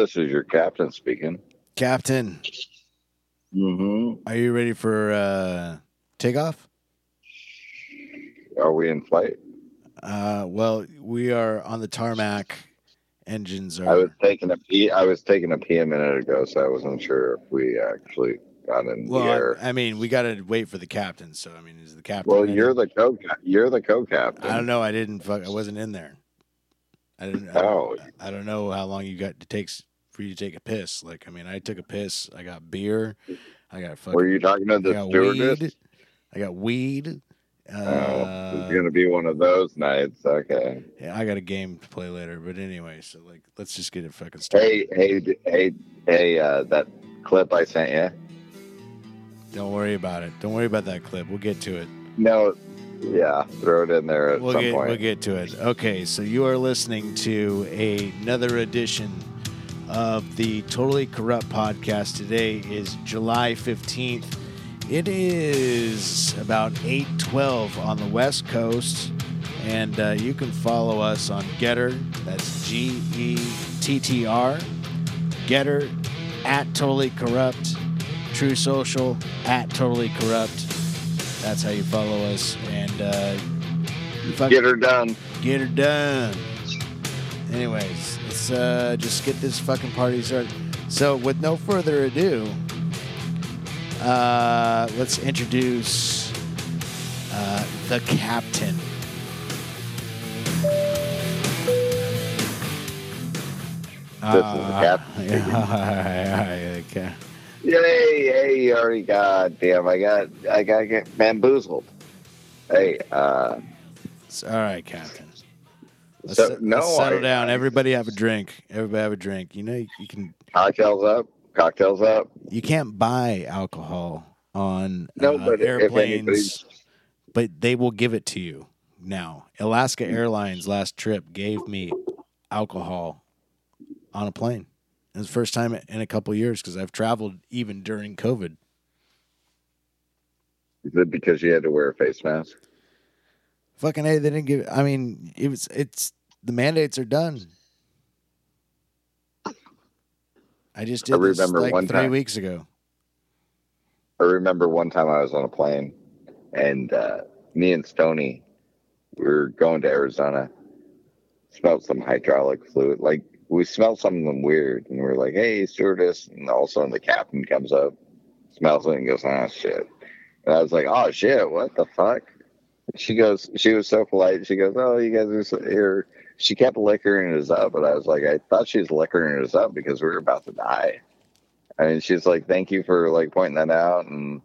This is your captain speaking. Captain, Mm-hmm. are you ready for uh, takeoff? Are we in flight? Uh, well, we are on the tarmac. Engines are. I was taking a pee. I was taking a pee a minute ago, so I wasn't sure if we actually got in well, the air. I, I mean, we got to wait for the captain. So, I mean, is the captain? well, you're the co. You're the co-captain. I don't know. I didn't. Fuck, I wasn't in there. I didn't. I, Oh. I don't know how long you got. It takes for you to take a piss. Like, I mean, I took a piss. I got beer. I got fucking. Were you talking to the stewardess? weed. I got weed. oh, Uh, it's gonna be one of those nights. Okay. yeah, I got a game to play later. But anyway, so like, let's just get it fucking started. Hey, hey, hey, hey! Uh, that clip I sent you. Don't worry about it. Don't worry about that clip. We'll get to it. No, yeah, throw it in there at We'll some get point. we'll get to it. Okay, so you are listening to another edition of the Totally Corrupt podcast. Today is July fifteenth. It is about eight twelve on the West Coast, and uh, you can follow us on GETTR. That's G E T T R. GETTR at Totally Corrupt. Truth Social at Totally Corrupt. That's how you follow us. And uh, Get her done. get her done. Anyways, let's uh, just get this fucking party started. So, with no further ado, uh, let's introduce uh, the captain. This is the captain speaking. Yeah, okay. Yay! Hey, you already got. Damn, I got. I got to get bamboozled. Hey, uh, all right, Captain. Let's, So, let's settle I- down. Everybody have a drink. Everybody have a drink. You know, you, you can cocktails up. Cocktails up. you can't buy alcohol on No, uh, but airplanes, but they will give it to you now. Alaska Airlines last trip gave me alcohol on a plane. It was the first time in a couple years because I've traveled even during COVID. Is it because you had to wear a face mask? Fucking hey, they didn't give. I mean, it was. It's the mandates are done. I just I did this remember like one three time- weeks ago. I remember one time I was on a plane, and uh, me and Stony, we were going to Arizona. Smelled some hydraulic fluid. Like we smelled something weird, and we are like, "Hey, stewardess!" And all of a sudden, the captain comes up, smells it, and goes, "Ah, shit." And I was like, "Oh shit, what the fuck?" She goes, she was so polite. She goes, "Oh, you guys are so here." She kept liquoring us up, but I was like, I thought she was liquoring us up because we were about to die. And she's like, "Thank you for like pointing that out," and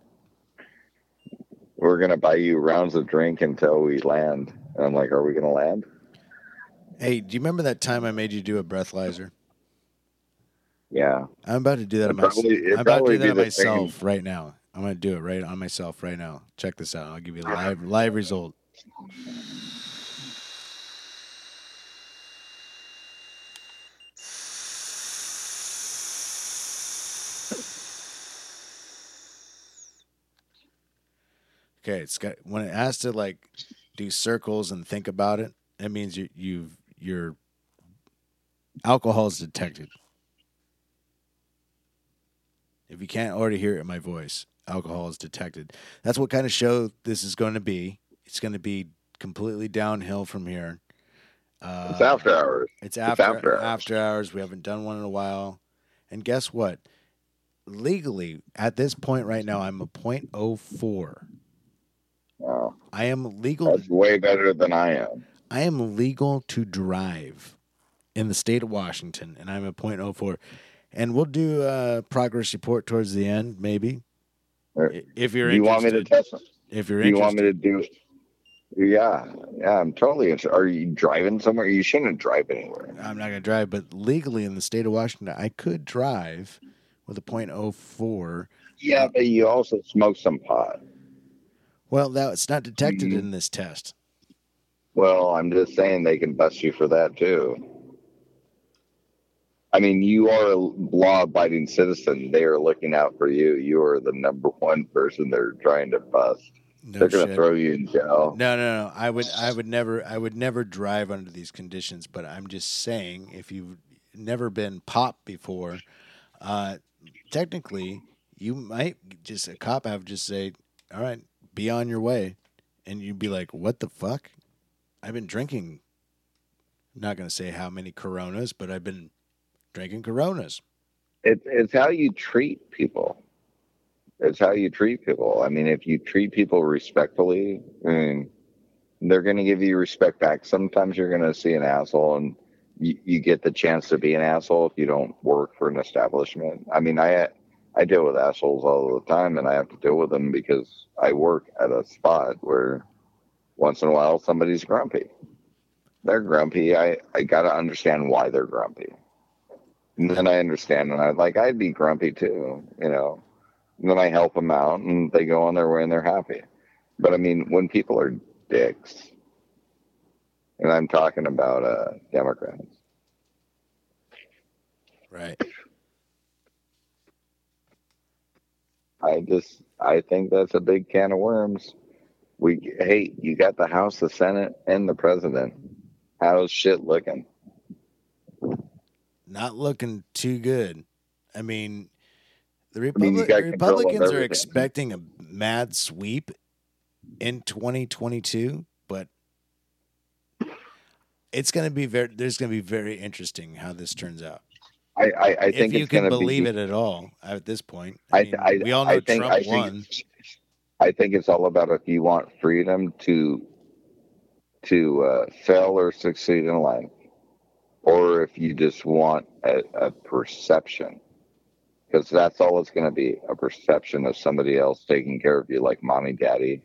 we're gonna buy you rounds of drink until we land. And I'm like, "Are we gonna land?" Hey, do you remember that time I made you do a breathalyzer? Yeah. I'm about to do that It'd myself. I'm about to do that on be the same. myself right now. I'm gonna do it right on myself right now. Check this out. I'll give you a live live result. Okay, it's got when it has to like do circles and think about it. That means you you've your alcohol is detected. If you can't already hear it in my voice, alcohol is detected. That's what kind of show this is going to be. It's going to be completely downhill from here. Uh, It's after hours. It's after after after hours. hours. We haven't done one in a while. And guess what? Legally, at this point right now, I'm a .04. Wow. I am legal. That's way better than I am. I am legal to drive in the state of Washington, and I'm a .04. And we'll do a progress report towards the end, maybe. If you're you want me to test? them? if you're you interested. want me to do? Yeah, yeah. I'm totally interested. Are you driving somewhere? You shouldn't drive anywhere. I'm not going to drive, but legally in the state of Washington, I could drive with a .04. Yeah, but you also smoke some pot. Well, that it's not detected Mhm. in this test. Well, I'm just saying they can bust you for that too. I mean, you are a law-abiding citizen. They are looking out for you. You are the number one person they're trying to bust. No they're going to throw you in jail. No, no, no. I would, I would never, I would never drive under these conditions. But I'm just saying, if you've never been popped before, uh, technically you might just a cop have just say, "All right, be on your way," and you'd be like, "What the fuck? I've been drinking." I'm not gonna say how many Coronas, but I've been drinking Coronas. It's it's how you treat people. It's how you treat people. I mean, if you treat people respectfully, I mean, they're going to give you respect back. Sometimes you're going to see an asshole and you, you get the chance to be an asshole if you don't work for an establishment. I mean, I I deal with assholes all the time, and I have to deal with them because I work at a spot where once in a while somebody's grumpy. They're grumpy. I I got to understand why they're grumpy, and then I understand, and I like I'd be grumpy too, you know. And then I help them out, and they go on their way, and they're happy. But I mean, when people are dicks, and I'm talking about uh, Democrats. Right. I just I think that's a big can of worms. We hey, you got the House, the Senate, and the president. How's shit looking? Not looking too good. I mean, the I mean, Republic, control of Republicans are expecting a mad sweep in 2022, but it's going to be very. There's going to be very interesting how this turns out. I I, I think if you can believe be, it at all at this point. I, I, mean, I, we all know I think, Trump I think won. it's- I think it's all about if you want freedom to to uh, fail or succeed in life, or if you just want a, a perception, because that's all it's going to be a perception of somebody else taking care of you, like mommy, daddy.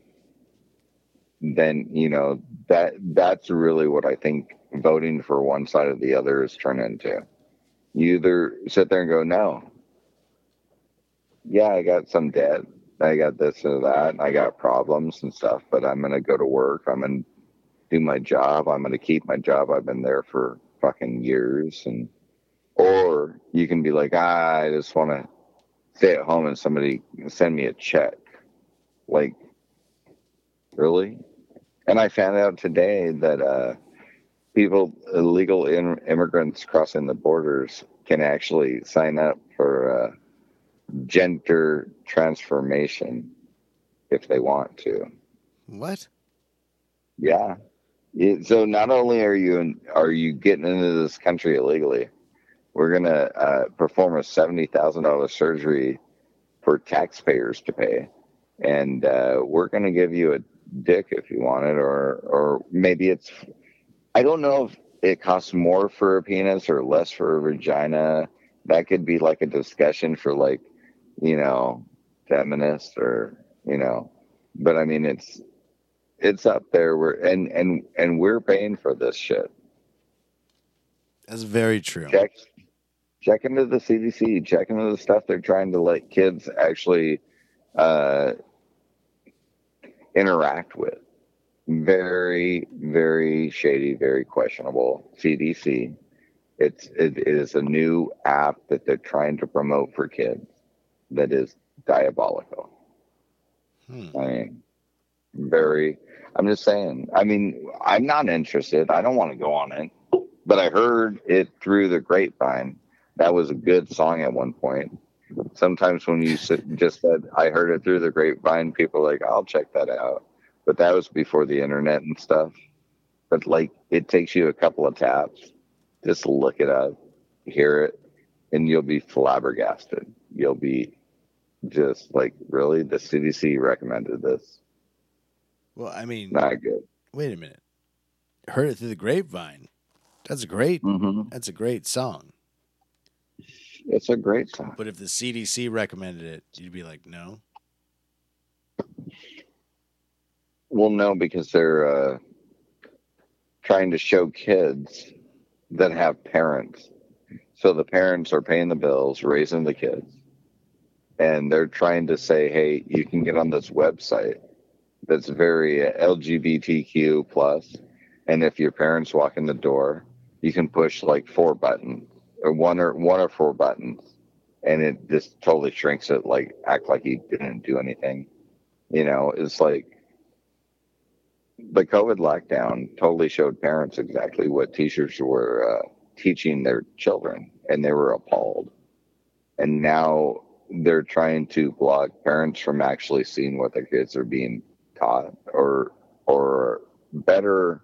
Then you know that that's really what I think voting for one side or the other is turned into. You either sit there and go, no, yeah, I got some debt. I got this or that. And I got problems and stuff, but I'm going to go to work. I'm going to do my job. I'm going to keep my job. I've been there for fucking years. And, or you can be like, ah, I just want to stay at home and somebody send me a check. Like, really? And I found out today that, uh, people, illegal in, immigrants crossing the borders can actually sign up for, uh, gender transformation if they want to. What? Yeah. It, so not only are you in, are you getting into this country illegally, we're gonna uh, perform a seventy thousand dollars surgery for taxpayers to pay, and uh, we're gonna give you a dick if you want it, or or maybe it's I don't know if it costs more for a penis or less for a vagina. That could be like a discussion for like you know feminist or you know, but I mean it's it's up there. We're and and and we're paying for this shit. That's very true. check check into the CDC, check into the stuff they're trying to let kids actually uh, interact with. Very, very shady, very questionable. CDC. It's it is a new app that they're trying to promote for kids that is diabolical. Hmm. I mean, very. I'm just saying. I mean, I'm not interested. I don't want to go on it, but I heard it through the grapevine. That was a good song at one point. Sometimes when you just said, "I heard it through the grapevine," people are like, "I'll check that out." But that was before the internet and stuff. But like, it takes you a couple of taps. Just look it up, hear it, and you'll be flabbergasted. You'll be just like, really? The CDC recommended this. Well, I mean, Not good. wait a minute. Heard it through the grapevine. That's a great. Mm-hmm. That's a great song. It's a great song. But if the CDC recommended it, you'd be like, no. Well, no, because they're uh, trying to show kids that have parents. So the parents are paying the bills, raising the kids, and they're trying to say, "Hey, you can get on this website that's very LGBTQ plus, and if your parents walk in the door, you can push like four buttons or one or one or four buttons, and it just totally shrinks it, like act like you didn't do anything. You know, it's like the COVID lockdown totally showed parents exactly what teachers were uh, teaching their children and they were appalled. And now they're trying to block parents from actually seeing what their kids are being taught or or better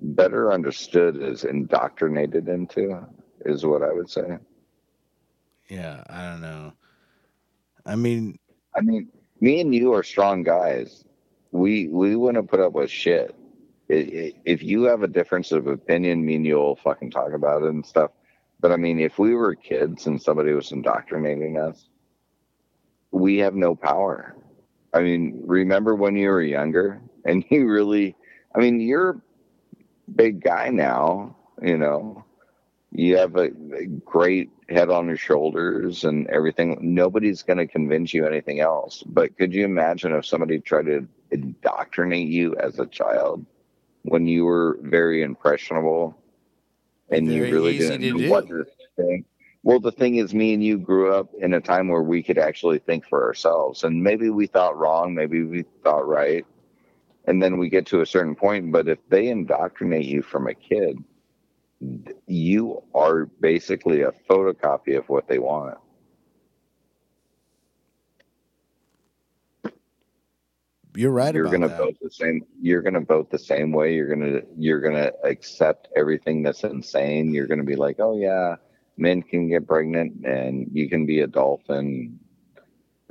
better understood as indoctrinated into is what I would say. Yeah, I don't know. I mean, I mean, me and you are strong guys. We we wouldn't put up with shit. If you have a difference of opinion, me and you'll fucking talk about it and stuff. But I mean, if we were kids and somebody was indoctrinating us, we have no power. I mean, remember when you were younger and you really, I mean, you're big guy now, you know, you have a, a great head on your shoulders and everything. Nobody's going to convince you anything else. But could you imagine if somebody tried to indoctrinate you as a child when you were very impressionable and very you really didn't know what to think? Well, the thing is, me and you grew up in a time where we could actually think for ourselves. And maybe we thought wrong, maybe we thought right. And then we get to a certain point. But if they indoctrinate you from a kid, you are basically a photocopy of what they want. You're right. You're going to vote the same. You're going to vote the same way. You're going to you're going to accept everything that's insane. You're going to be like, oh yeah, men can get pregnant and you can be a dolphin.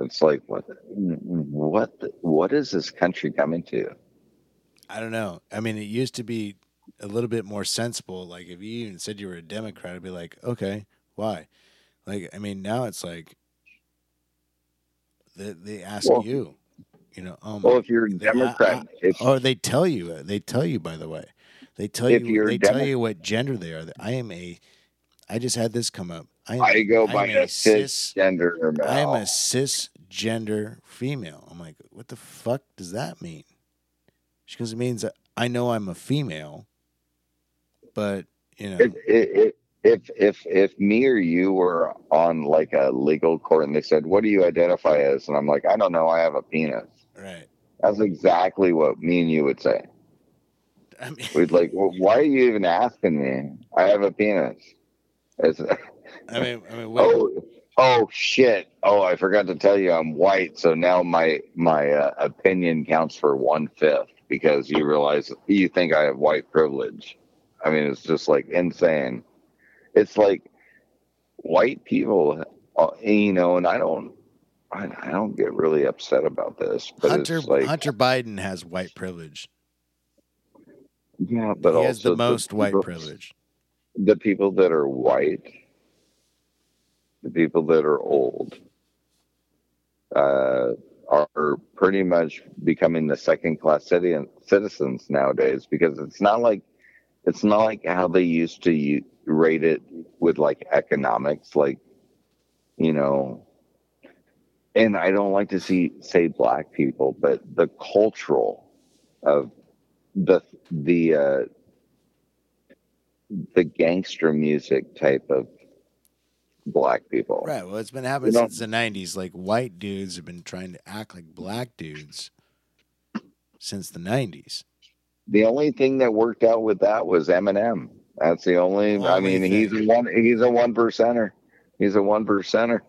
It's like what what what is this country coming to? I don't know. I mean, it used to be a little bit more sensible. Like if you even said you were a Democrat, I'd be like, okay, why? Like I mean, now it's like they they ask well, you, you know. Um, well, if you're a Democrat, they, if, or they tell you, they tell you. By the way, they tell you, they tell you what gender they are. I am a. I just had this come up. I, am, I go by a cisgender. Cis, I am a cisgender female. I'm like, what the fuck does that mean? Because it means I know I'm a female, but you know, if, if if if if me or you were on like a legal court and they said, "What do you identify as?" and I'm like, "I don't know. I have a penis." Right. That's exactly what me and you would say. I mean, We'd like, well, why are you even asking me? I have a penis. It's, I mean, I mean, oh, oh shit! Oh, I forgot to tell you, I'm white, so now my my uh, opinion counts for one fifth because you realize you think I have white privilege. I mean, it's just like insane. It's like white people, uh, you know, and I don't, I, I don't get really upset about this. But Hunter like, Hunter Biden has white privilege. Yeah, but he also has the most the white people, privilege. The people that are white, the people that are old, uh, are pretty much becoming the second class citizens nowadays because it's not like it's not like how they used to rate it with like economics, like, you know, and I don't like to see say black people, but the cultural of the the uh, the gangster music type of black people. Right. Well, it's been happening you since the '90s. Like white dudes have been trying to act like black dudes since the '90s the only thing that worked out with that was Eminem. That's the only. only I mean, he's a one. He's a one percenter. He's a one percenter.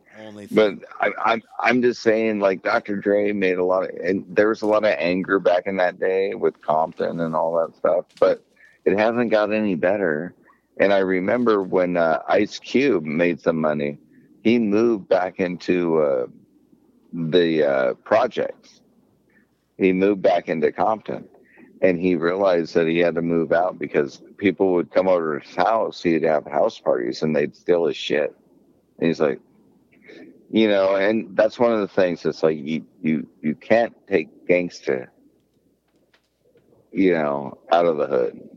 But I, am I'm, I'm just saying, like Dr. Dre made a lot of, and there was a lot of anger back in that day with Compton and all that stuff. But it hasn't got any better. And I remember when uh, Ice Cube made some money, he moved back into uh, the uh, projects. He moved back into Compton and he realized that he had to move out because people would come over to his house. He'd have house parties and they'd steal his shit. And he's like, you know, and that's one of the things that's like you you you can't take gangster, you know, out of the hood.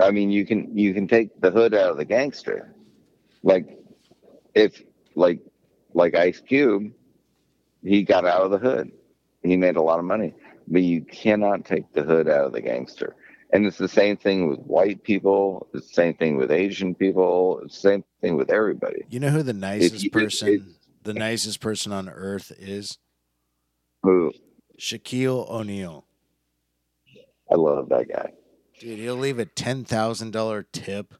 I mean, you can you can take the hood out of the gangster, like if like like Ice Cube, he got out of the hood. He made a lot of money but you cannot take the hood out of the gangster. And it's the same thing with white people. It's the same thing with Asian people. It's the same thing with everybody. You know who the nicest you, person, the nicest person on earth is? Who? Shaquille O'Neal. I love that guy. Dude, he'll leave a ten thousand dollar tip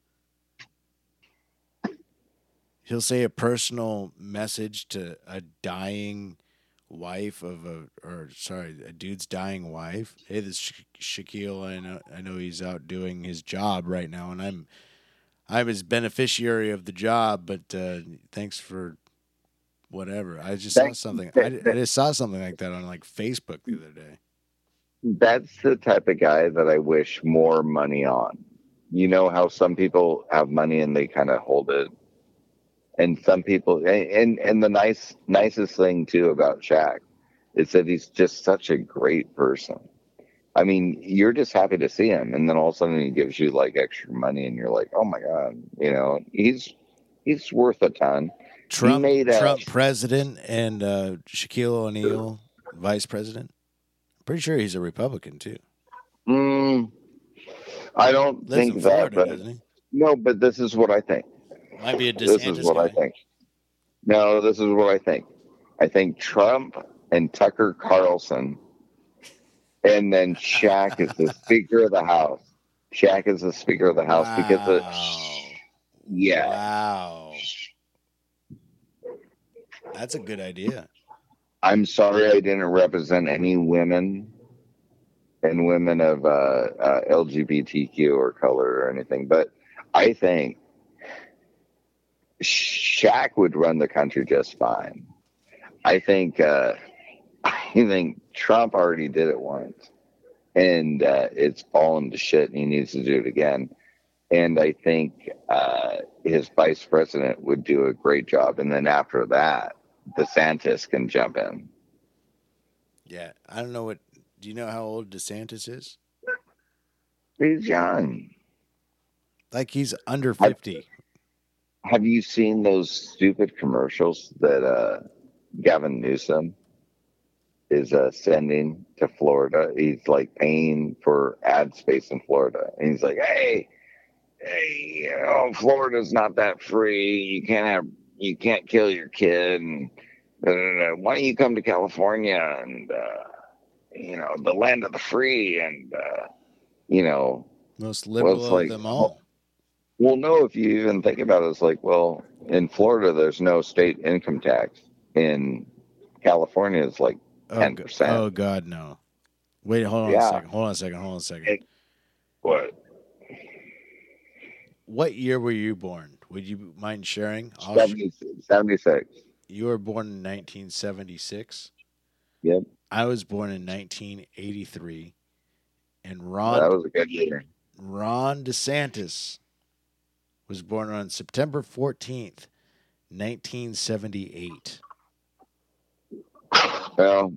he'll say a personal message to a dying wife of a or sorry a dude's dying wife hey this is Sha- shaquille i know i know he's out doing his job right now and i'm i'm his beneficiary of the job but uh thanks for whatever i just saw Thank- something I, I just saw something like that on like facebook the other day That's the type of guy that I wish more money on. You know how some people have money and they kind of hold it, and some people and, and and the nice nicest thing too about Shaq is that he's just such a great person. I mean, you're just happy to see him, and then all of a sudden he gives you like extra money, and you're like, oh my god, you know, he's he's worth a ton. Trump made a- trump president and uh shaquille o'neal vice president pretty sure he's a republican too Mm, I don't lives think in that, but no, but this is what I think. might be a this is what guy. I think. No, this is what I think. I think Trump and Tucker Carlson, and then Shaq is the Speaker of the House. Shaq is the Speaker of the House because of yeah. Wow. That's a good idea. I'm sorry I didn't represent any women and women of uh, uh, LGBTQ or color or anything, but I think Shaq would run the country just fine. I think uh, I think Trump already did it once, and uh, it's fallen to shit, and he needs to do it again. And I think uh, his vice president would do a great job, and then after that, DeSantis can jump in. Yeah. I don't know what do you know how old DeSantis is? He's young. Like he's under fifty. Have you seen those stupid commercials that uh, Gavin Newsom is uh, sending to Florida? He's like paying for ad space in Florida, and he's like, "Hey, hey, you know, Florida's not that free. You can't have, you can't kill your kid. And why don't you come to California and uh, you know the land of the free and uh, you know." Most liberal it's of them all. Well, no, if you even think about it, it's like, well, in Florida, there's no state income tax. In California, it's like, Oh, 10%. God, oh God, no. Wait, hold on Yeah. a second. Hold on a second. Hold on a second. It- what? What year were you born? Would you mind sharing? I'll sh- 70, 76. you were born in 1976. Yep. I was born in 1983, and Ron That was a good year. Ron DeSantis was born on September 14th, 1978. Well,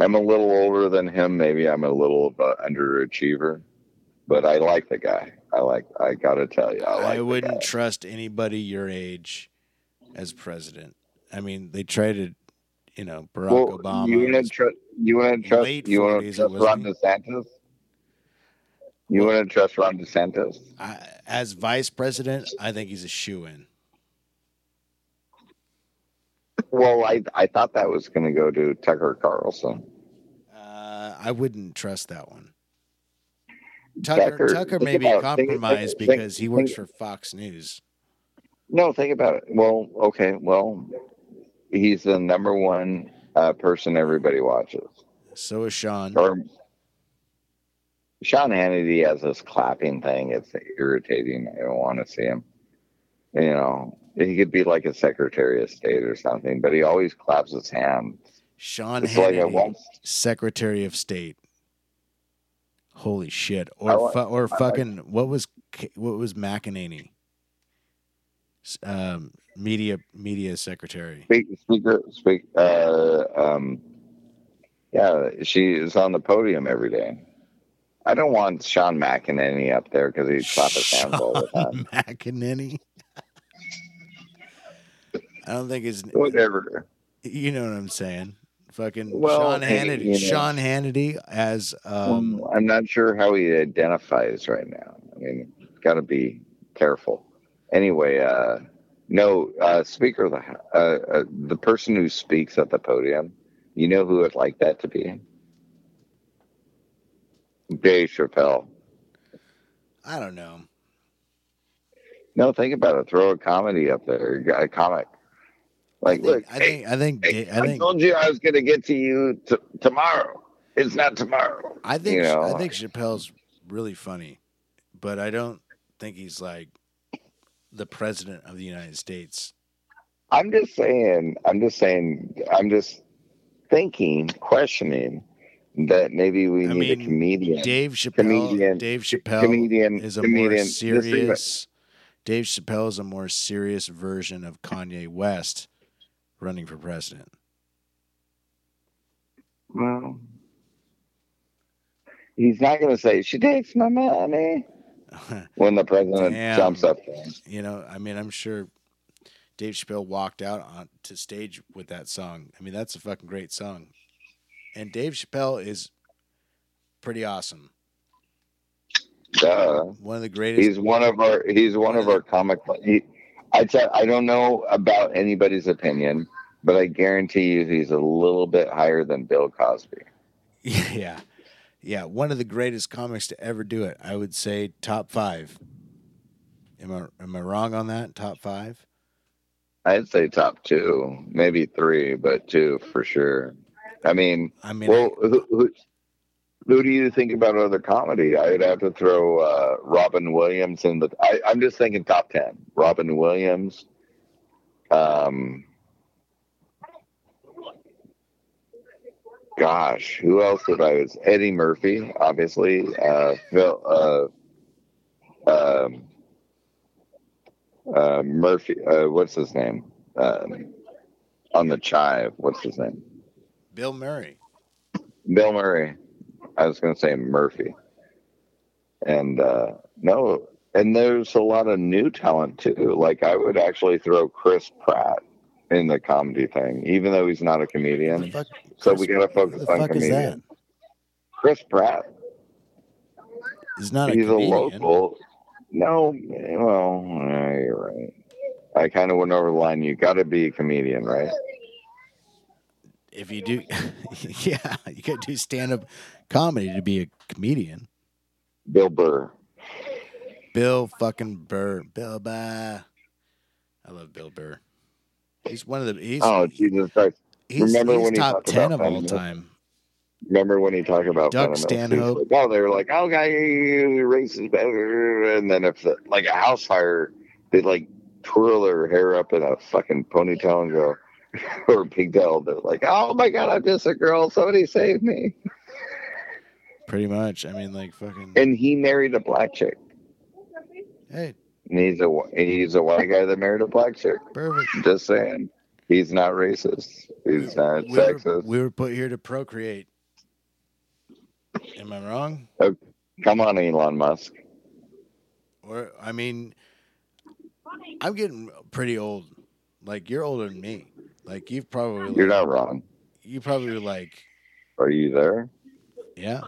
I'm a little older than him. Maybe I'm a little of an underachiever, but I like the guy. I like, I got to tell you, I like I wouldn't trust anybody your age as president. I mean, they tried to, you know, Barack Well, Obama. you wouldn't trust, you wouldn't trust, you wouldn't trust Ron? DeSantis? You Well- to trust Ron DeSantis? I, as vice president, I think he's a shoe in. Well, I I thought that was going to go to Tucker Carlson. Uh, I wouldn't trust that one. Tucker, Tucker- Tucker may be think- compromised think- because he works think- for Fox News. No, think about it. Well, okay, well, he's the number one uh, person everybody watches. So is Sean. Or Sean Hannity has this clapping thing. It's irritating. I don't want to see him. You know, he could be like a Secretary of State or something, but he always claps his hands. Sean It's like Hannity, once. Secretary of State. Holy shit! Or like- fu- or like- fucking what was what was McEnany? Um, media media secretary. Speak, speaker, speak. Uh, um, yeah, she is on the podium every day. I don't want Sean McEnany up there because he claps his hands all the time. McEnany. I don't think his. Whatever. You know what I'm saying? Fucking Well, Sean Hannity. you know. Sean Hannity as um. Well, I'm not sure how he identifies right now. I mean, got to be careful. Anyway, uh, no, uh, speaker of the uh, uh, the person who speaks at the podium. You know who would like that to be? Dave Chappelle. I don't know. No, think about it. Throw a comedy up there. A comic. Like, I think, look, I think, I think, hey, I I, told you I was going to get to you t- tomorrow. It's not tomorrow. I think, you know, I think Chappelle's really funny, but I don't think he's like the president of the United States. I'm just saying. I'm just saying. I'm just thinking, questioning that maybe we I need a comedian. Dave Chappelle, Comedian- Dave Chappelle comedian is a comedian. more think serious. Dave Chappelle is a more serious version of Kanye West running for president. Well, he's not going to say she takes my money when the president Damn. jumps up. there. you know, I mean, I'm sure Dave Chappelle walked out on to stage with that song. I mean, that's a fucking great song. And Dave Chappelle is pretty awesome. Duh. One of the greatest. He's one of our. He's one of our comic. He, I don't know about anybody's opinion, but I guarantee you he's a little bit higher than Bill Cosby. yeah. Yeah. One of the greatest comics to ever do it. I would say top five. Am I am I wrong on that? Top five? I'd say top two, maybe three, but two for sure. I mean, I mean, well, who, who, who do you think about other comedy? I'd have to throw uh, Robin Williams in the. I, I'm just thinking top ten. Robin Williams. Um. Gosh, who else did I was Eddie Murphy, obviously. Uh, Phil. Uh, um. Uh, Murphy. Uh, what's his name? Um, on the chive. What's his name? Bill Murray. Bill Murray. I was going to say Murphy. And uh, no, and there's a lot of new talent too. Like I would actually throw Chris Pratt in the comedy thing, even though he's not a comedian. fuck, So we got to focus on comedian. Chris Pratt. He's not a he's a local. No, well, you're right. I kind of went over the line. You got to be a comedian, right? If you do, yeah, you got to do stand up comedy to be a comedian. Bill Burr. Bill fucking Burr. Bill Burr. I love Bill Burr. He's one of the he's Oh Jesus Christ! he's, remember he's when he top talked ten of all time. Remember when he talked about Doug? Stanhope. Like, oh, they were like, oh, guy, race is better. And then if the, like a house fire, they'd like twirl their hair up in a fucking ponytail and go, or pigtail. They're like, oh my god, I'm just a girl. Somebody save me. Pretty much. I mean, like fucking. And he married a black chick. Hey, And he's a he's a white guy that married a black chick. perfect. Just saying, he's not racist. He's not We were, sexist. we were put here to procreate. Am I wrong? Oh, come on, Elon Musk. Or I mean, I'm getting pretty old. Like you're older than me. Like you've probably You're not wrong. you probably like Are you there? yeah.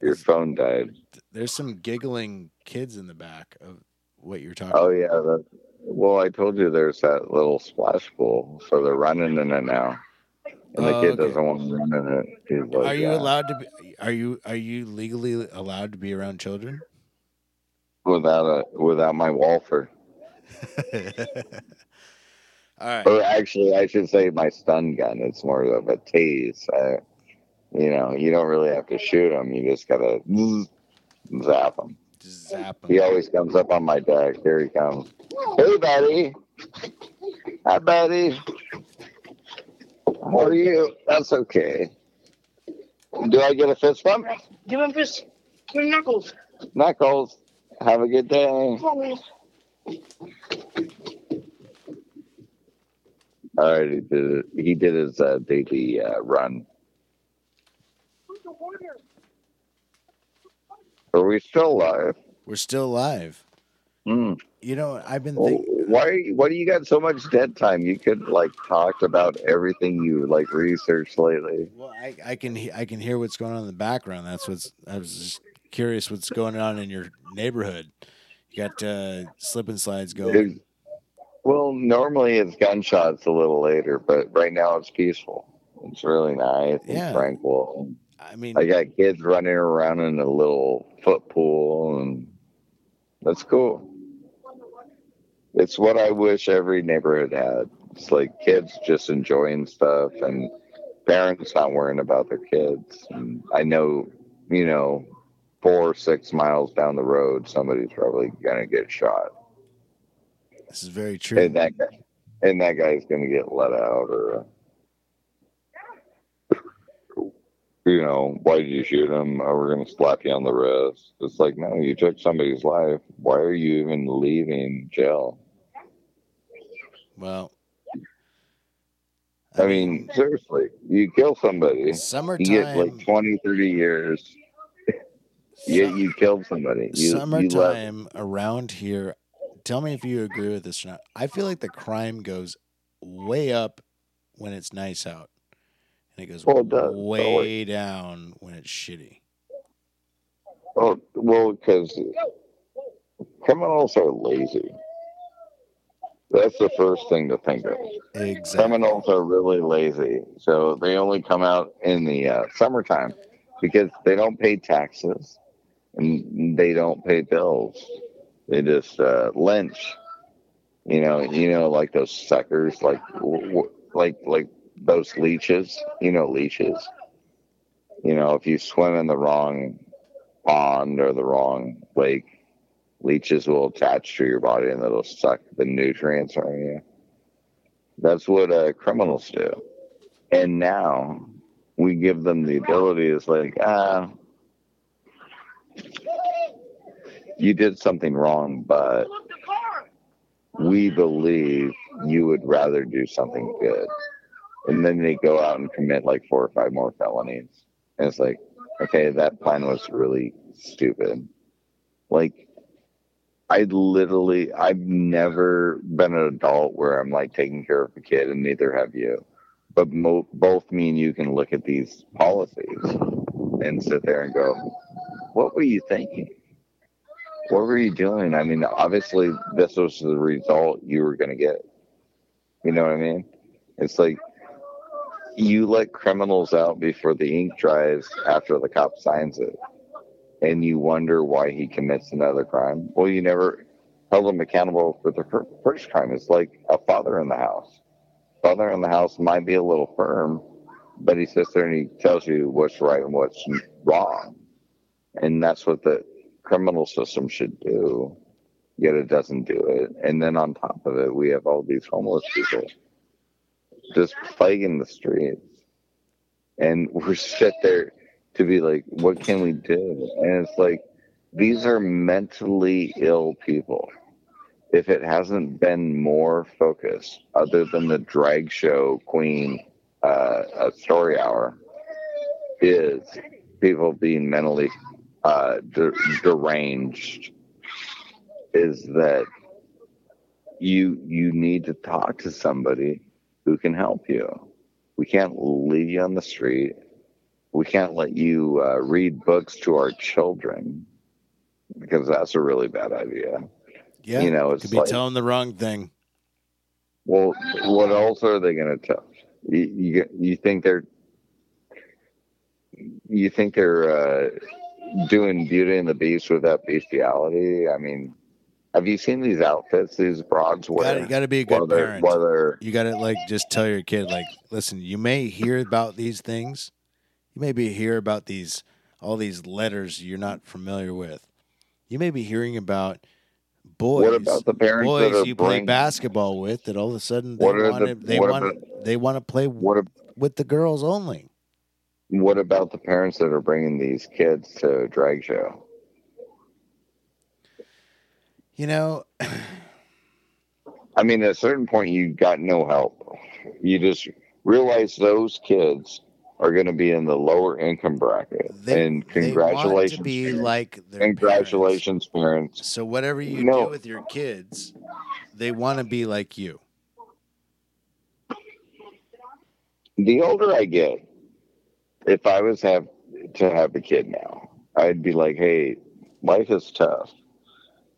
Your phone died. There's some giggling kids in the back of what you're talking. Oh yeah, that, well I told you there's that little splash pool, so they're running in it now, and the Oh, kid okay. doesn't want to run in it. He's like, Are you "Yeah." allowed to be? Are you are you legally allowed to be around children? without a without my Walther, All right. or actually I should say my stun gun. It's more of a tase. Uh, you know, you don't really have to shoot him. You just gotta zzz, zap him. Just zap 'em. He always comes up on my deck. Here he comes. Hey, buddy. Hi, buddy. How are you? That's okay. Do I get a fist bump? Give him fist. Give him knuckles. Knuckles. Have a good day. All right, he did it. He did his uh, daily uh, run. Are we still live? We're still alive. Hmm. You know, I've been Well, thinking. why? Why do you got so much dead time? You could like talk about everything you like researched lately. Well, I, I can he- I can hear what's going on in the background. That's what's. I was just curious what's going on in your neighborhood. You got uh, slip and slides going. It- well, normally it's gunshots a little later, but right now it's peaceful. It's really nice and Yeah. tranquil. I mean, I got kids running around in a little foot pool, and that's cool. It's what I wish every neighborhood had. It's like kids just enjoying stuff and parents not worrying about their kids. And I know, you know, four or six miles down the road, somebody's probably gonna get shot, this is very true. and that guy, and that guy's gonna get let out, or you know, why did you shoot him? Oh, we're gonna slap you on the wrist. It's like, no, you took somebody's life. Why are you even leaving jail? Well, I mean, seriously, you kill somebody, you get like 20, 30 years. Yet you killed somebody. You, you summertime around here. Tell me if you agree with this or not. I feel like the crime goes way up when it's nice out, and it goes Well, it does, way down when it's shitty. Oh, well, because criminals are lazy. That's the first thing to think of. Exactly. Criminals are really lazy, so they only come out in the uh, summertime because they don't pay taxes and they don't pay bills. They just uh, lynch. You know, you know, like those suckers, like like like those leeches. You know, leeches. You know, if you swim in the wrong pond or the wrong lake, leeches will attach to your body and it'll suck the nutrients from you. That's what uh, criminals do. And now we give them the ability. It's like, ah, you did something wrong, but we believe you would rather do something good. And then they go out and commit like four or five more felonies. And it's like, okay, that plan was really stupid. Like, I literally, I've never been an adult where I'm like taking care of a kid, and neither have you. But mo- both me and you can look at these policies and sit there and go, what were you thinking? What were you doing? I mean, obviously, this was the result you were going to get. You know what I mean? It's like you let criminals out before the ink dries after the cop signs it, and you wonder why he commits another crime. Well, you never held him accountable for the first crime. It's like a father in the house. Father in the house might be a little firm, but he sits there and he tells you what's right and what's wrong. And that's what the criminal system should do, yet it doesn't do it. And then on top of it, we have all these homeless people just plaguing the streets. And we're sit there to be like, what can we do? And it's like, these are mentally ill people. If it hasn't been more focused, other than the drag show queen uh, story hour, is people being mentally uh, de- deranged, is that you you need to talk to somebody who can help you. We can't leave you on the street. We can't let you uh, read books to our children because that's a really bad idea. Yeah, You know, it's could be like- telling the wrong thing. Well, what else are they going to tell? You, you you think they're you think they're uh, doing Beauty and the Beast with that bestiality? I mean, have you seen these outfits these broads wear? You Got to be a good parent. while they're You got to like just tell your kid like, listen, you may hear about these things. You may be hear about these all these letters you're not familiar with. You may be hearing about boys. what about the parents boys you play basketball with that all of a sudden they want the- to they want about- they want to play What with the girls only. What about the parents that are bringing these kids to a drag show? You know, I mean, at a certain point, you got no help. You just realize those kids are going to be in the lower income bracket. they, and congratulations, to be parents. like their parents. congratulations, parents. So whatever you No. do with your kids, they want to be like you. The older I get, if I was have to have a kid now, I'd be like, hey, life is tough.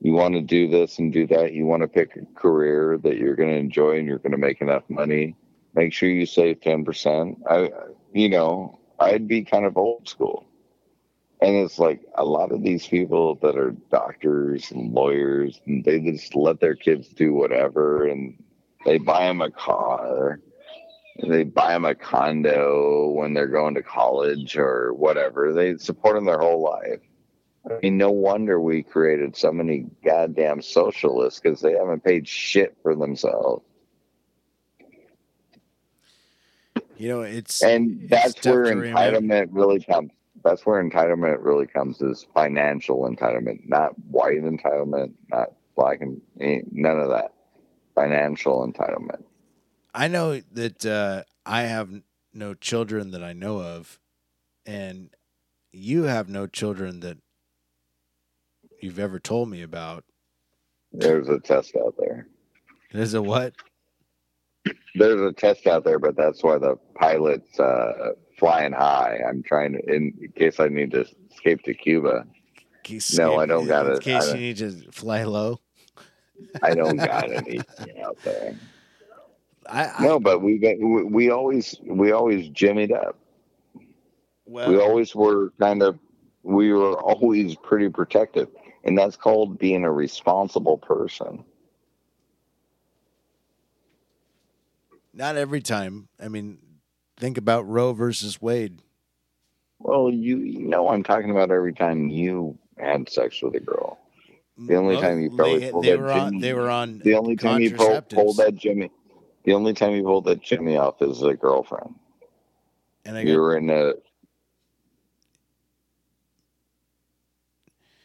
You want to do this and do that. You want to pick a career that you're going to enjoy and you're going to make enough money. Make sure you save ten percent. I, you know, I'd be kind of old school. And it's like a lot of these people that are doctors and lawyers, and they just let their kids do whatever, and they buy them a car, they buy them a condo when they're going to college or whatever. They support them their whole life. I mean, no wonder we created so many goddamn socialists because they haven't paid shit for themselves. You know, it's and that's where entitlement really comes that's where entitlement really comes is financial entitlement not white entitlement not black and eh, none of that financial entitlement I know that uh, I have no children that I know of, and you have no children that you've ever told me about. there's a test out there There's a what? there's a test out there but that's why the pilot's uh, flying high i'm trying to in case i need to escape to cuba No, I don't got it. In case you need to fly low. i don't got anything out there I, I no but we we, we always we always jimmied up well, we always were kind of we were always pretty protective and that's called being a responsible person not every time. I mean, think about Roe versus Wade. well you, you know i'm talking about every time you had sex with a girl The only Well, time you probably they, pulled they that were on they were on the only time you pulled, pulled that jimmy the only time you pulled that jimmy off is a girlfriend. And I you got, were in a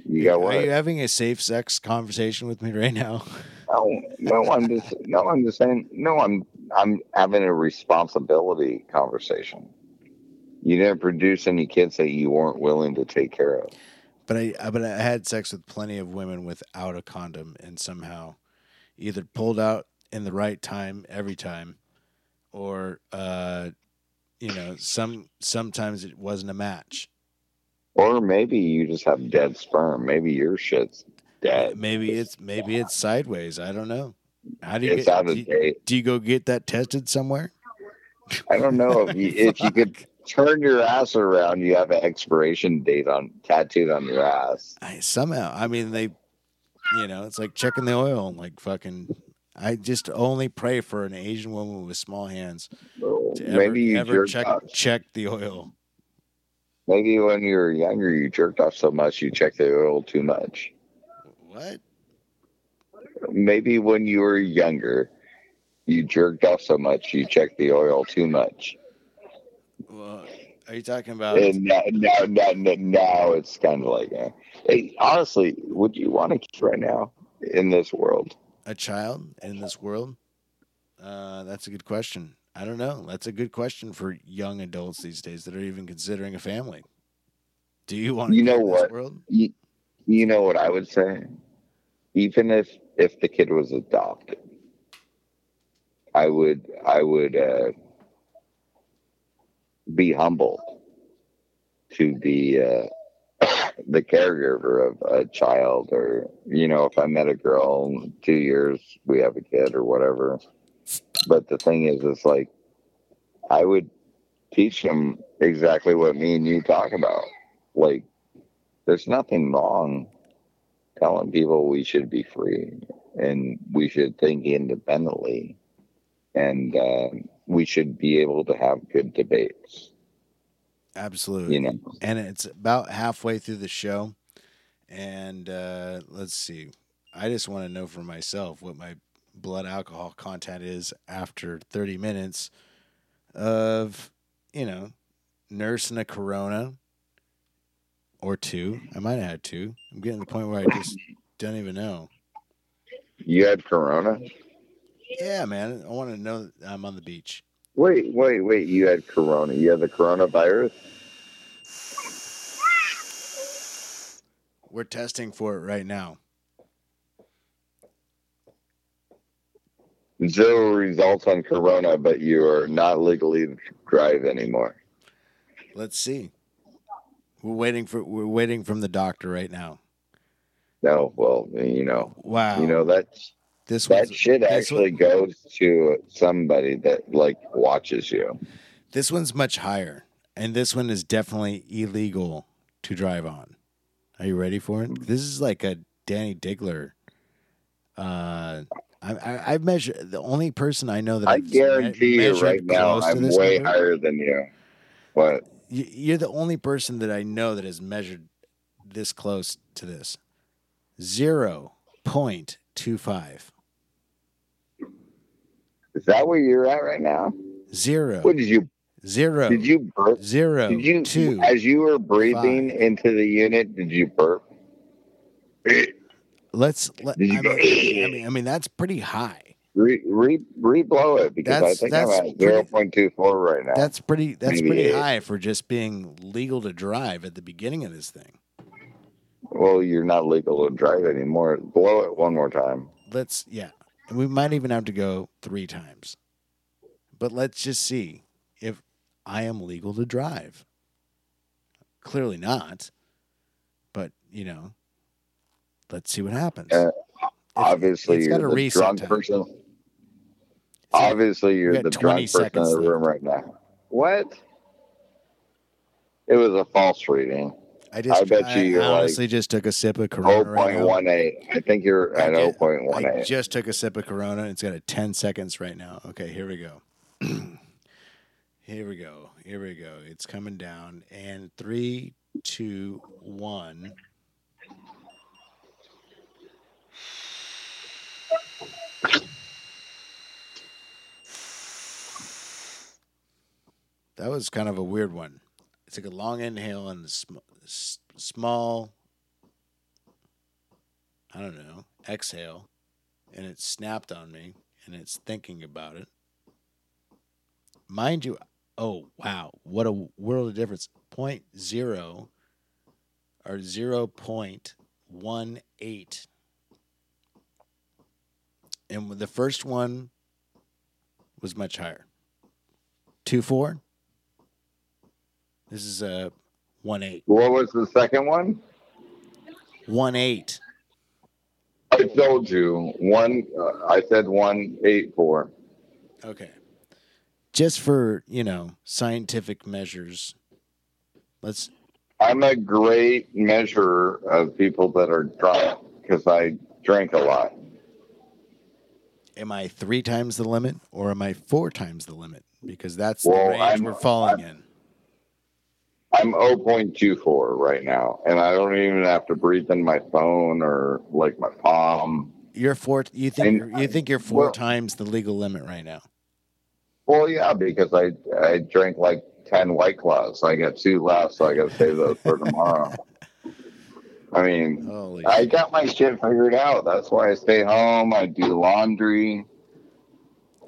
you got are you having a safe sex conversation with me right now? no no i'm just no i'm just saying no i'm i'm having a responsibility conversation. You didn't produce any kids that you weren't willing to take care of. But I but I had sex with plenty of women without a condom and somehow either pulled out in the right time every time or uh you know, some sometimes it wasn't a match. or maybe you just have dead sperm maybe your shit's dead Maybe it's maybe it's sideways. I don't know. How do you it's get out do of you, date do you go get that tested somewhere? i don't know if you if you could turn your ass around you have an expiration date on tattooed on your ass I somehow I mean they you know, it's like checking the oil like fucking I just only pray for an Asian woman with small hands to ever, maybe you ever check off. check the oil. Maybe when you were younger, you jerked off so much you checked the oil too much. What? Maybe when you were younger, you jerked off so much you checked the oil too much. Well, are you talking about? And now, now, now, now, it's kind of like, uh, hey, honestly, would you want to right now in this world? A child in this world? Uh, that's a good question. I don't know. That's a good question for young adults these days that are even considering a family. Do you want to You know in this what? world? You, you know what I would say? Even if if the kid was adopted, I would I would uh, be humble to be uh, the caregiver of a child, or you know, if I met a girl two years we have a kid or whatever. But the thing is, it's like I would teach them exactly what me and you talk about. Like, there's nothing wrong telling people we should be free and we should think independently and uh, we should be able to have good debates. Absolutely. You know, and it's about halfway through the show. And uh, let's see. I just want to know for myself what my blood alcohol content is after 30 minutes of, you know, nursing a corona or two. I might have had two. I'm getting to the point where I just don't even know. you had Corona. Yeah, man. I want to know that I'm on the beach. Wait, wait, wait. You had Corona. You had the coronavirus. We're testing for it right now. Zero results on Corona, but you are not legally to drive anymore. Let's see. We're waiting for we're waiting from the doctor right now. No, well, you know, Wow. you know that's this that one's, shit actually one- goes to somebody that like watches you. this one's much higher, and this one is definitely illegal to drive on. Are you ready for it? This is like a Danny Diggler. Uh, I, I, I've measured the only person I know that I I've me- guarantee you right now, I'm way number- higher than you. You- You're the only person that I know that has measured this close to this. Zero point two five. Is that where you're at right now? Zero. What did you Zero. did you burp? Zero. Did you two. as you were breathing five. into the unit? Did you burp? Let's. Let, I, mean, I mean, I mean, that's pretty high. Re re re blow it because That's- I think I'm at zero point two four right now. That's pretty. That's Maybe pretty eight. high for just being legal to drive at the beginning of this thing. well, you're not legal to drive anymore. Blow it one more time. Let's. Yeah, and we might even have to go three times. But let's just see if I am legal to drive. Clearly not. But you know, let's see what happens. Uh, Obviously, it's got you're a the drunk time. person. So- Obviously, you're the drunk person in the left. room right now. What? It was a false reading. I just. I bet you you're like honestly just took a sip of Corona. right now. 0.18. I think you're at I get- 0.18. I just took a sip of Corona. It's got a 10 seconds right now. Okay, here we go. here we go. Here we go. It's coming down. And three, two, one. That was kind of a weird one. It's like a long inhale and a sm- s- small, I don't know, exhale, and it snapped on me, and it's thinking about it. Mind you, oh wow, what a world of difference! Point zero or zero point one eight, and the first one was much higher. Two four. This is a one eight. What was the second one? One eight. I told you one. Uh, I said one eight four. Okay. Just for, you know, scientific measures. Let's I'm a great measurer of people that are drunk because I drink a lot. am I three times the limit or am I four times the limit? Because that's Well, the range I'm- we're falling in. I'm 0.24 right now, and I don't even have to breathe in my phone or like my palm. You're four you think And- you're, think you're four well- times the legal limit right now. Well, yeah, because I I drank like 10 White Claws. I got two left, so I got to save those for tomorrow. I mean, Holy I got my shit figured out. That's why I stay home. I do laundry.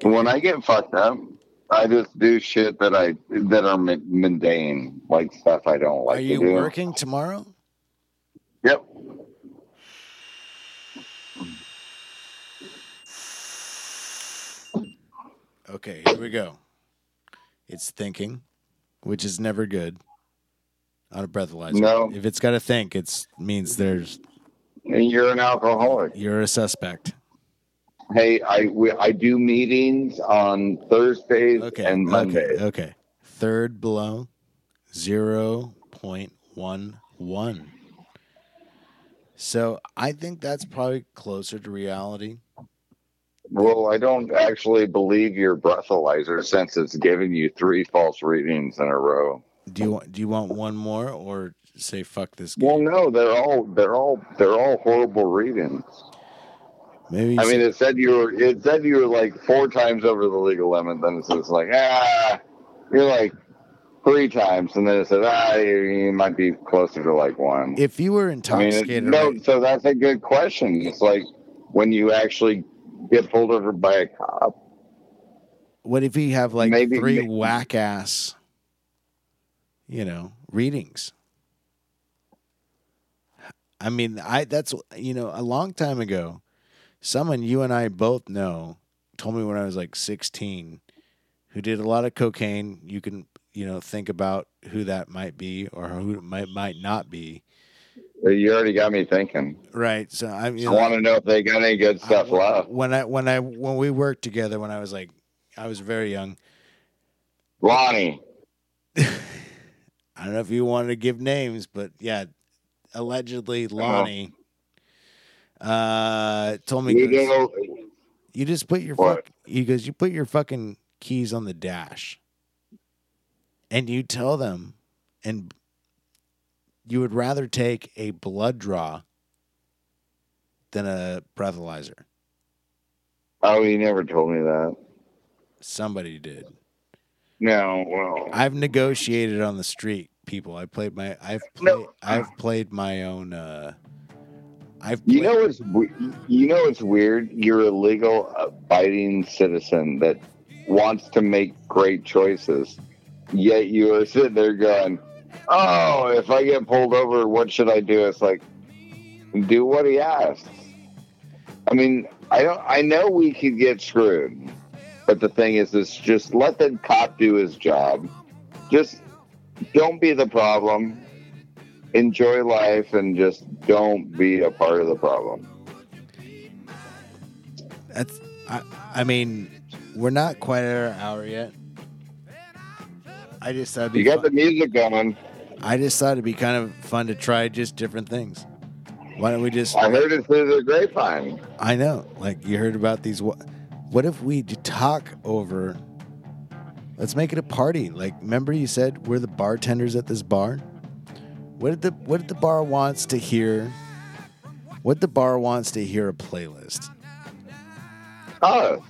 When I get fucked up, I just do shit that I that are mundane, like stuff I don't like Are to you do. working tomorrow? Yep. Okay, here we go. It's thinking, which is never good on a breathalyzer. No. If it's got to think, it means there's And you're an alcoholic. you're a suspect. Hey, I we, I do meetings on Thursdays Okay. and Mondays. Okay. Okay. Third below, zero point one one. So I think that's probably closer to reality. Well, I don't actually believe your breathalyzer since it's giving you three false readings in a row. Do you want? Do you want one more, or say fuck this? Game? Well, no, they're all they're all they're all horrible readings. Maybe. I mean, it said you were it said you were like four times over the legal limit. Then it says like ah, you're like three times, and then it says ah, you, might be closer to like one. if you were I mean, intoxicated, it, no. So that's a good question. It's like when you actually get pulled over by a cop. what if you have like Maybe- three maybe- whack ass, you know, readings? I mean, I that's you know, a long time ago, someone you and I both know told me when I was like 16 who did a lot of cocaine. You can, you know, think about who that might be or who it might might not be. Uh, you already got me thinking. Right. So I mean, I want to know if they got any good stuff I- left. When I when I when we worked together when I was like I was very young. Ronnie. I don't know if you wanted to give names, but yeah, allegedly Lonnie uh, told me You goes, know, you just put your fuck, you goes you put your fucking keys on the dash, and you tell them, and you would rather take a blood draw than a breathalyzer. oh, you never told me that. Somebody did. No, well, I've negotiated on the street, people. I played my I've No. played I've played my own uh I've you know what's we- you know what's weird? You're a legal abiding citizen that wants to make great choices, yet you are sitting there going, "Oh, if I get pulled over, what should I do?" It's like, do what he asks. I mean, I don't. I know we could get screwed, but the thing is, is just let the cop do his job. Just don't be the problem. Enjoy life and just don't be a part of the problem. That's I I mean, we're not quite at our hour yet. I just thought You got fun. the music going. I just thought it'd be kind of fun to try just different things. Why don't we just I heard it through the grapevine. I know. Like you heard about these. What, what if we talk over? Let's make it a party. Like, remember you said we're the bartenders at this bar. What did the What did the bar wants to hear? What the bar wants to hear a playlist. Oh,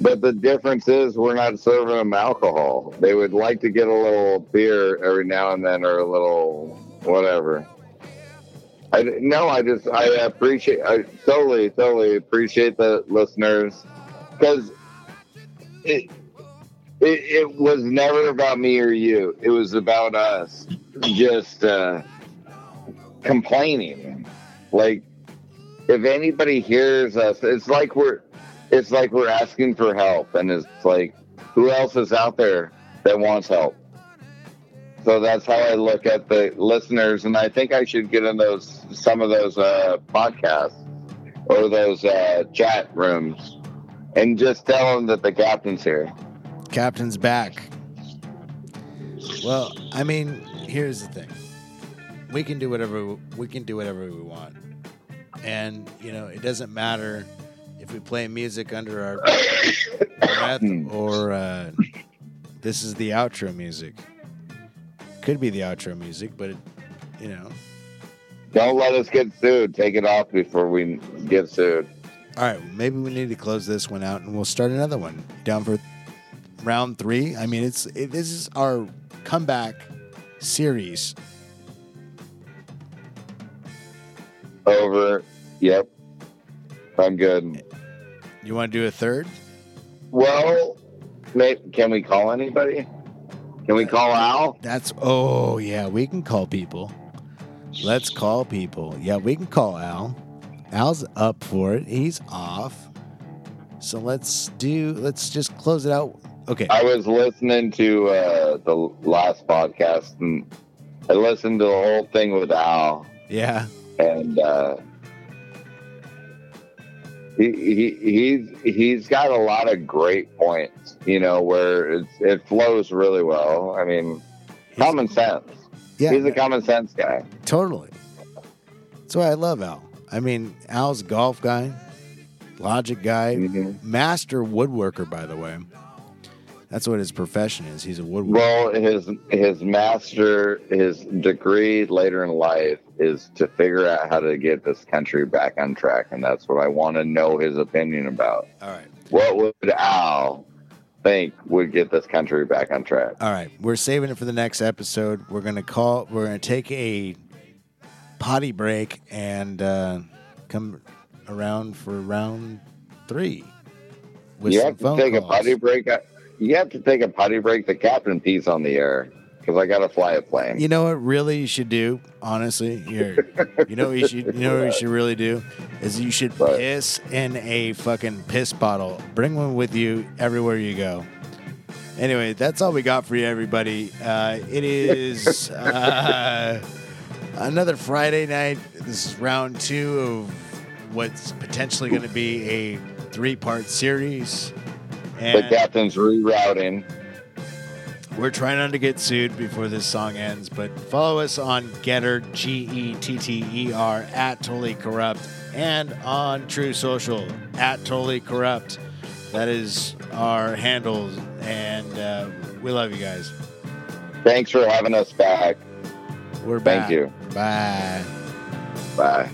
but the difference is we're not serving them alcohol. They would like to get a little beer every now and then, or a little whatever. I no, I just I appreciate I totally totally appreciate the listeners because it, it it was never about me or you. It was about us just uh, complaining. Like if anybody hears us, it's like we're it's like we're asking for help, and it's like who else is out there that wants help? So that's how I look at the listeners, and I think I should get in those some of those uh, podcasts or those uh, chat rooms, and just tell them that the captain's here. Captain's back. Well, I mean, here's the thing. We can do whatever we can do whatever we want. And, you know, it doesn't matter if we play music under our breath Hmm. or uh, this is the outro music. Could be the outro music, but it, you know. Don't let us get sued. Take it off before we get sued. All right, maybe we need to close this one out and we'll start another one. Down for round 3. I mean, it's it, this is our comeback series. Over. Yep. I'm good. You want to do a third? Well, may, can we call anybody? Can we call Al? That's oh yeah, we can call people. Let's call people. Yeah, we can call Al. Al's up for it. He's off. So let's do let's just close it out. Okay. I was listening to uh, the last podcast and I listened to the whole thing with Al, Yeah. and uh, he, he he's he's got a lot of great points. You know, where it's, it flows really well. I mean, common sense. Yeah. He's a common sense guy. totally. That's why I love Al. I mean, Al's golf guy, logic guy, Mhm. master woodworker, by the way. That's what his profession is. He's a woodworker. Well, his his master, his degree later in life is to figure out how to get this country back on track, and that's what I want to know his opinion about. All right. What would Al think would get this country back on track? All right, we're saving it for the next episode. We're gonna call. We're gonna take a potty break and uh, come around for round three. With you have to take a potty break. You have to take a potty break. The captain pees on the air because I got to fly a plane. You know what? Really, you should do. Honestly, you're, you know what you should. You know what you should really do is you should What? piss in a fucking piss bottle. Bring one with you everywhere you go. Anyway, that's all we got for you, everybody. Uh, it is uh, another Friday night. This is round two of what's potentially going to be a three-part series. The captain's rerouting. We're trying not to get sued before this song ends, but follow us on GETTR, G E T T E R, at Totally Corrupt, and on Truth Social, at Totally Corrupt. That is our handles, and uh, we love you guys. Thanks for having us back. We're back. Thank you. Bye. Bye.